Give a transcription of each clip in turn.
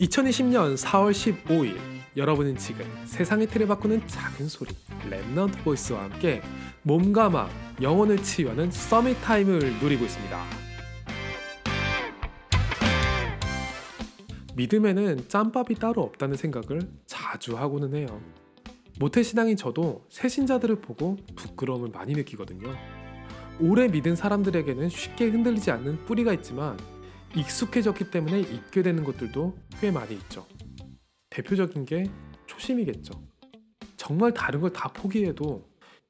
2020년 4월 15일 여러분은 지금 세상의 틀을 바꾸는 작은 소리 Remnant Voice와 함께 몸과 마음, 영혼을 치유하는 Summit Time을 누리고 있습니다. 믿음에는 짬밥이 따로 없다는 생각을 자주 하고는 해요. 모태신앙인 저도 새신자들을 보고 부끄러움을 많이 느끼거든요. 오래 믿은 사람들에게는 쉽게 흔들리지 않는 뿌리가 있지만 익숙해졌기 때문에 잊게 되는 것들도 꽤 많이 있죠. 대표적인 게 초심이겠죠. 정말 다른 걸 다 포기해도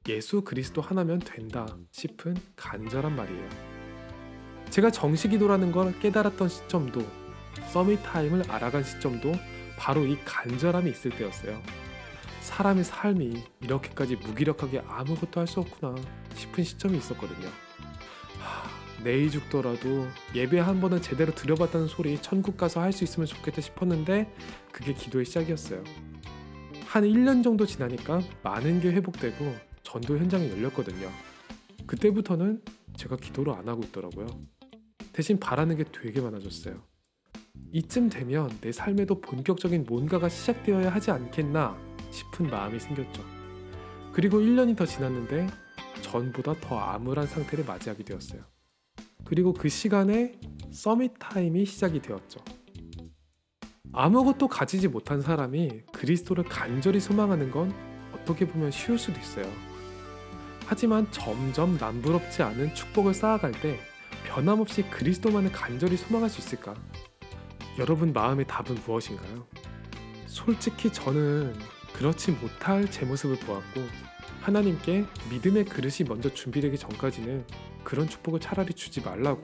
예수 그리스도 하나면 된다 싶은 간절한 말이에요. 제가 정식 기도라는 걸 깨달았던 시점도 서밋 타임을 알아간 시점도 바로 이 간절함이 있을 때였어요. 사람의 삶이 이렇게까지 무기력하게 아무것도 할 수 없구나 싶은 시점이 있었거든요. 하, 내일 죽더라도 예배 한 번은 제대로 들어봤다는 소리 천국 가서 할 수 있으면 좋겠다 싶었는데 그게 기도의 시작이었어요. 한 1년 정도 지나니까 많은 게 회복되고 전도 현장이 열렸거든요. 그때부터는 제가 기도를 안 하고 있더라고요. 대신 바라는 게 되게 많아졌어요. 이쯤 되면 내 삶에도 본격적인 뭔가가 시작되어야 하지 않겠나 싶은 마음이 생겼죠. 그리고 1년이 더 지났는데 전보다 더 암울한 상태를 맞이하게 되었어요. 그리고 그 시간에 서밋 타임이 시작이 되었죠. 아무것도 가지지 못한 사람이 그리스도를 간절히 소망하는 건 어떻게 보면 쉬울 수도 있어요. 하지만 점점 남부럽지 않은 축복을 쌓아갈 때 변함없이 그리스도만을 간절히 소망할 수 있을까? 여러분 마음의 답은 무엇인가요? 솔직히 저는 그렇지 못할 제 모습을 보았고 하나님께 믿음의 그릇이 먼저 준비되기 전까지는 그런 축복을 차라리 주지 말라고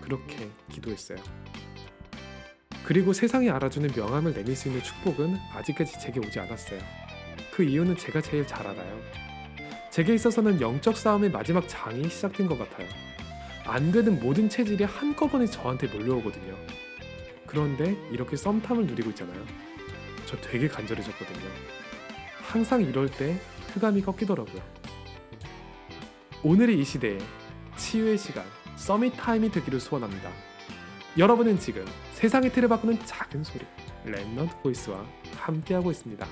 그렇게 기도했어요. 그리고 세상이 알아주는 명함을 내밀 수 있는 축복은 아직까지 제게 오지 않았어요. 그 이유는 제가 제일 잘 알아요. 제게 있어서는 영적 싸움의 마지막 장이 시작된 것 같아요. 안 되는 모든 체질이 한꺼번에 저한테 몰려오거든요. 그런데 이렇게 썸탐을 누리고 있잖아요. 저 되게 간절해졌거든요. 항상 이럴 때 흑암이 꺾이더라고요. 오늘의 이 시대에 치유의 시간, Summit Time이 되기를 소원합니다. 여러분은 지금 세상의 틀을 바꾸는 작은 소리, Remnant Voice와 함께하고 있습니다.